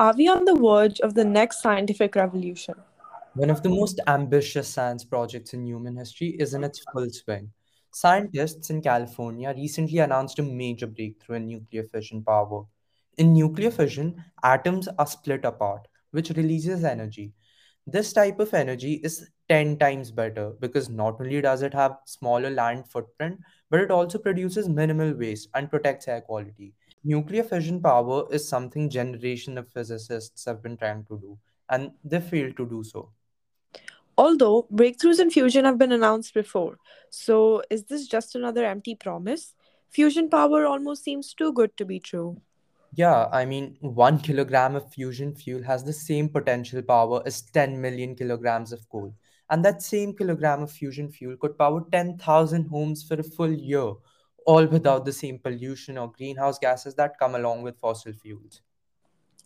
Are we on the verge of the next scientific revolution? One of the most ambitious science projects in human history is in its full swing. Scientists in California recently announced a major breakthrough in nuclear fission power. In nuclear fission, atoms are split apart, which releases energy. This type of energy is 10 times better because not only does it have smaller land footprint, but it also produces minimal waste and protects air quality. Nuclear fission power is something generation of physicists have been trying to do, and they failed to do so. Although breakthroughs in fusion have been announced before, so is this just another empty promise? Fusion power almost seems too good to be true. Yeah, I mean, one kilogram of fusion fuel has the same potential power as 10 million kilograms of coal. And that same kilogram of fusion fuel could power 10,000 homes for a full year, all without the same pollution or greenhouse gases that come along with fossil fuels.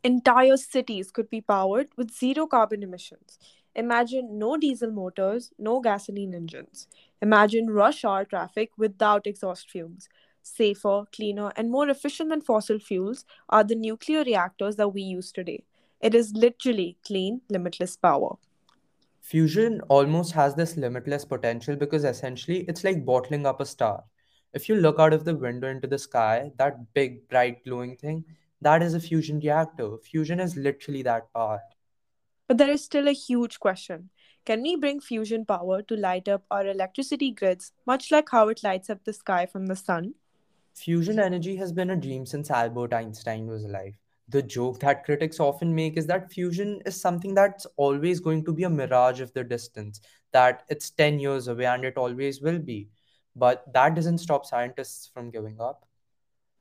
Entire cities could be powered with zero carbon emissions. Imagine no diesel motors, no gasoline engines. Imagine rush hour traffic without exhaust fumes. Safer, cleaner, and more efficient than fossil fuels are the nuclear reactors that we use today. It is literally clean, limitless power. Fusion almost has this limitless potential because essentially it's like bottling up a star. If you look out of the window into the sky, that big, bright, glowing thing, that is a fusion reactor. Fusion is literally that power. But there is still a huge question. Can we bring fusion power to light up our electricity grids, much like how it lights up the sky from the sun? Fusion energy has been a dream since Albert Einstein was alive. The joke that critics often make is that fusion is something that's always going to be a mirage of the distance, that it's 10 years away and it always will be. But that doesn't stop scientists from giving up.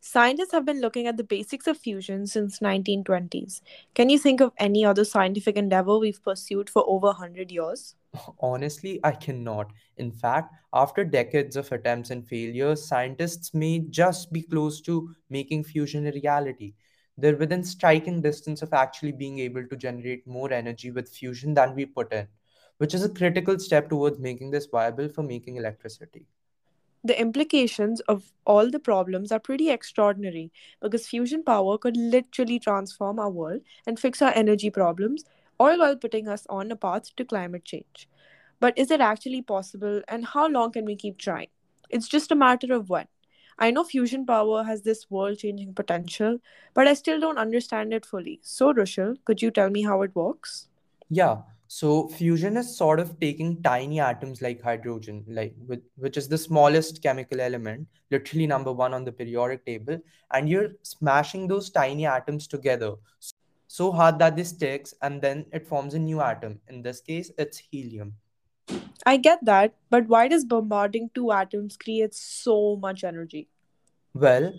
Scientists have been looking at the basics of fusion since 1920s. Can you think of any other scientific endeavor we've pursued for over 100 years? Honestly, I cannot. In fact, after decades of attempts and failures, scientists may just be close to making fusion a reality. They're within striking distance of actually being able to generate more energy with fusion than we put in, which is a critical step towards making this viable for making electricity. The implications of all the problems are pretty extraordinary because fusion power could literally transform our world and fix our energy problems, all while putting us on a path to climate change. But is it actually possible, and how long can we keep trying? It's just a matter of when. I know fusion power has this world changing potential, but I still don't understand it fully. So, Rushil, could you tell me how it works? Yeah, so fusion is sort of taking tiny atoms like hydrogen, like with, which is the smallest chemical element, literally number one on the periodic table, and you're smashing those tiny atoms together so hard that this sticks, and then it forms a new atom. In this case, it's helium. I get that, but why does bombarding two atoms create so much energy? Well,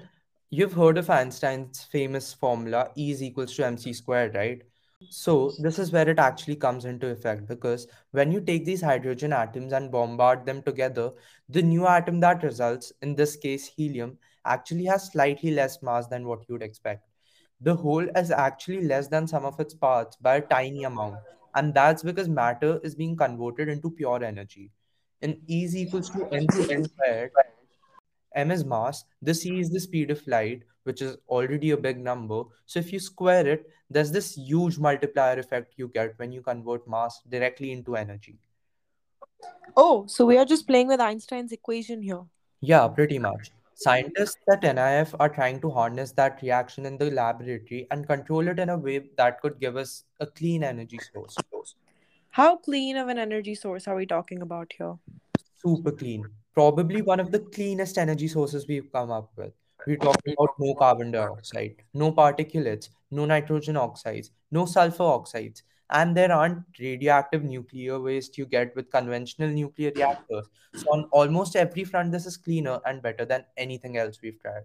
you've heard of Einstein's famous formula E is equals to mc squared, right? So this is where it actually comes into effect because when you take these hydrogen atoms and bombard them together, the new atom that results, in this case helium, actually has slightly less mass than what you'd expect. The whole is actually less than sum of its parts by a tiny amount, and that's because matter is being converted into pure energy. In E is equals to mc squared, m is mass, the c is the speed of light, which is already a big number. So if you square it, there's this huge multiplier effect you get when you convert mass directly into energy. Oh, so we are just playing with Einstein's equation here. Yeah, pretty much. Scientists at NIF are trying to harness that reaction in the laboratory and control it in a way that could give us a clean energy source. How clean of an energy source are we talking about here? Super clean. Probably one of the cleanest energy sources we've come up with. We're talking about no carbon dioxide, no particulates, no nitrogen oxides, no sulfur oxides, and there aren't radioactive nuclear waste you get with conventional nuclear reactors. So, on almost every front, this is cleaner and better than anything else we've tried.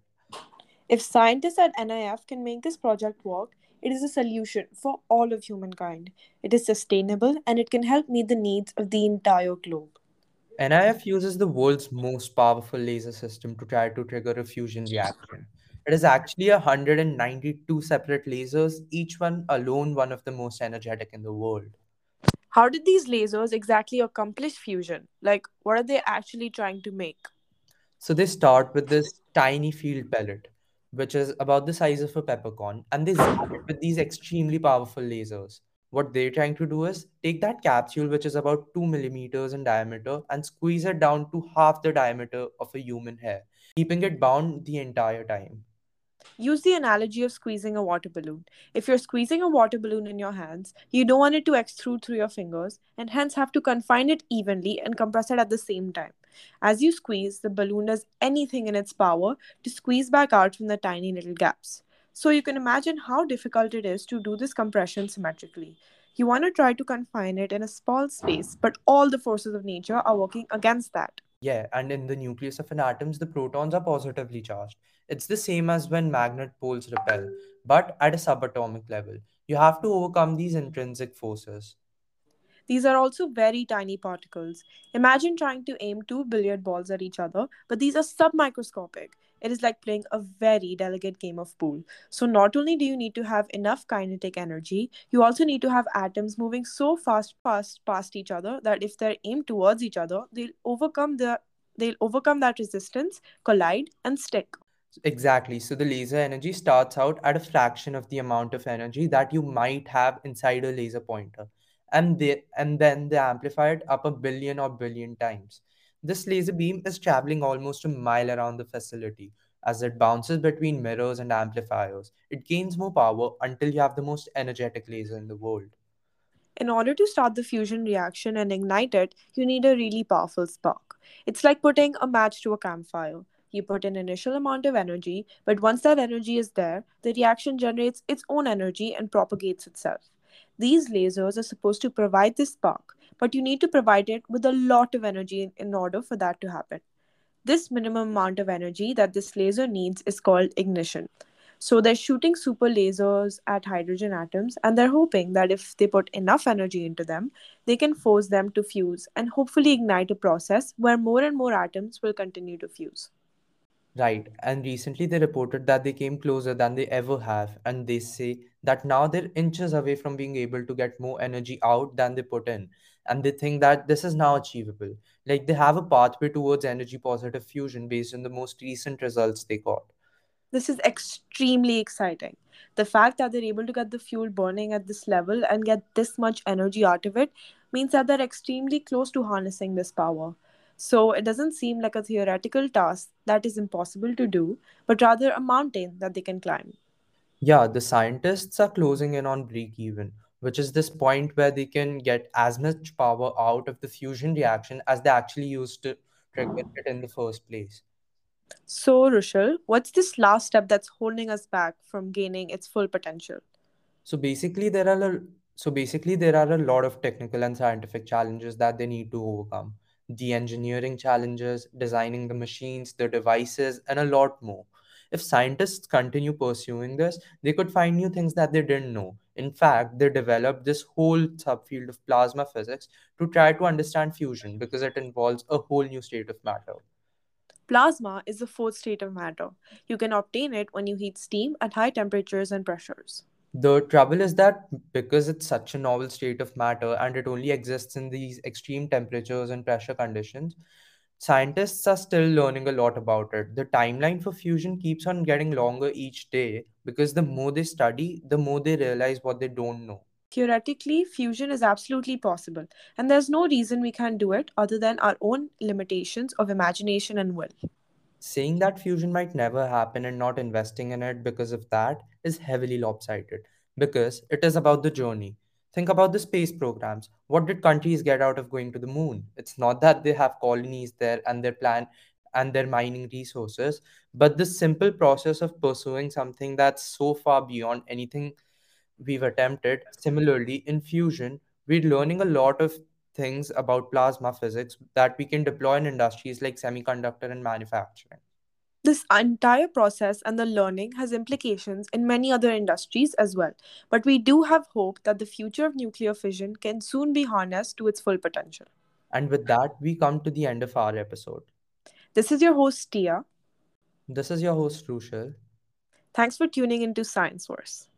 If scientists at NIF can make this project work, it is a solution for all of humankind. It is sustainable and it can help meet the needs of the entire globe. NIF uses the world's most powerful laser system to try to trigger a fusion reaction. It is actually 192 separate lasers, each one alone one of the most energetic in the world. How did these lasers exactly accomplish fusion? Like, what are they actually trying to make? So they start with this tiny fuel pellet. which is about the size of a peppercorn, and they zap it with these extremely powerful lasers. What they're trying to do is take that capsule, which is about 2 millimeters in diameter, and squeeze it down to half the diameter of a human hair, keeping it bound the entire time. Use the analogy of squeezing a water balloon. If you're squeezing a water balloon in your hands, you don't want it to extrude through your fingers and hence have to confine it evenly and compress it at the same time. As you squeeze, the balloon does anything in its power to squeeze back out from the tiny little gaps. So you can imagine how difficult it is to do this compression symmetrically. You want to try to confine it in a small space, but all the forces of nature are working against that. Yeah, and in the nucleus of an atom, the protons are positively charged. It's the same as when magnet poles repel, but at a subatomic level. You have to overcome these intrinsic forces. These are also very tiny particles. Imagine trying to aim two billiard balls at each other, but these are submicroscopic. It is like playing a very delicate game of pool. So, not only do you need to have enough kinetic energy, you also need to have atoms moving so fast, past, past each other that if they're aimed towards each other, they'll overcome the they'll overcome that resistance, collide, and stick. Exactly. So the laser energy starts out at a fraction of the amount of energy that you might have inside a laser pointer. And they and then they amplify it up a billion or billion times. This laser beam is traveling almost a mile around the facility. As it bounces between mirrors and amplifiers, it gains more power until you have the most energetic laser in the world. In order to start the fusion reaction and ignite it, you need a really powerful spark. It's like putting a match to a campfire. You put an initial amount of energy, but once that energy is there, the reaction generates its own energy and propagates itself. These lasers are supposed to provide this spark, but you need to provide it with a lot of energy in order for that to happen. This minimum amount of energy that this laser needs is called ignition. So they're shooting super lasers at hydrogen atoms and they're hoping that if they put enough energy into them, they can force them to fuse and hopefully ignite a process where more and more atoms will continue to fuse. Right. And recently they reported that they came closer than they ever have. And they say that now they're inches away from being able to get more energy out than they put in. And they think that this is now achievable. Like they have a pathway towards energy positive fusion based on the most recent results they got. This is extremely exciting. The fact that they're able to get the fuel burning at this level and get this much energy out of it means that they're extremely close to harnessing this power. So it doesn't seem like a theoretical task that is impossible to do, but rather a mountain that they can climb. Yeah, the scientists are closing in on break even, which is this point where they can get as much power out of the fusion reaction as they actually used to trigger it in the first place. So, Rushal, what's this last step that's holding us back from gaining its full potential? So basically, there are a, so basically there are a lot of technical and scientific challenges that they need to overcome. The engineering challenges, designing the machines, the devices, and a lot more. If scientists continue pursuing this, they could find new things that they didn't know. In fact, they developed this whole subfield of plasma physics to try to understand fusion because it involves a whole new state of matter. Plasma is the fourth state of matter. You can obtain it when you heat steam at high temperatures and pressures. The trouble is that because it's such a novel state of matter and it only exists in these extreme temperatures and pressure conditions, scientists are still learning a lot about it. The timeline for fusion keeps on getting longer each day because the more they study, the more they realize what they don't know. Theoretically, fusion is absolutely possible, and there's no reason we can't do it other than our own limitations of imagination and will. Saying that fusion might never happen and not investing in it because of that is heavily lopsided because it is about the journey. Think about the space programs. What did countries get out of going to the moon? It's not that they have colonies there and their plan and their mining resources, but the simple process of pursuing something that's so far beyond anything we've attempted. Similarly, in fusion, we're learning a lot of things about plasma physics that we can deploy in industries like semiconductor and manufacturing. This entire process and the learning has implications in many other industries as well, but we do have hope that the future of nuclear fission can soon be harnessed to its full potential. And with that, we come to the end of our episode. This is your host, Tia. This is your host, Rushal. Thanks for tuning into Science Source.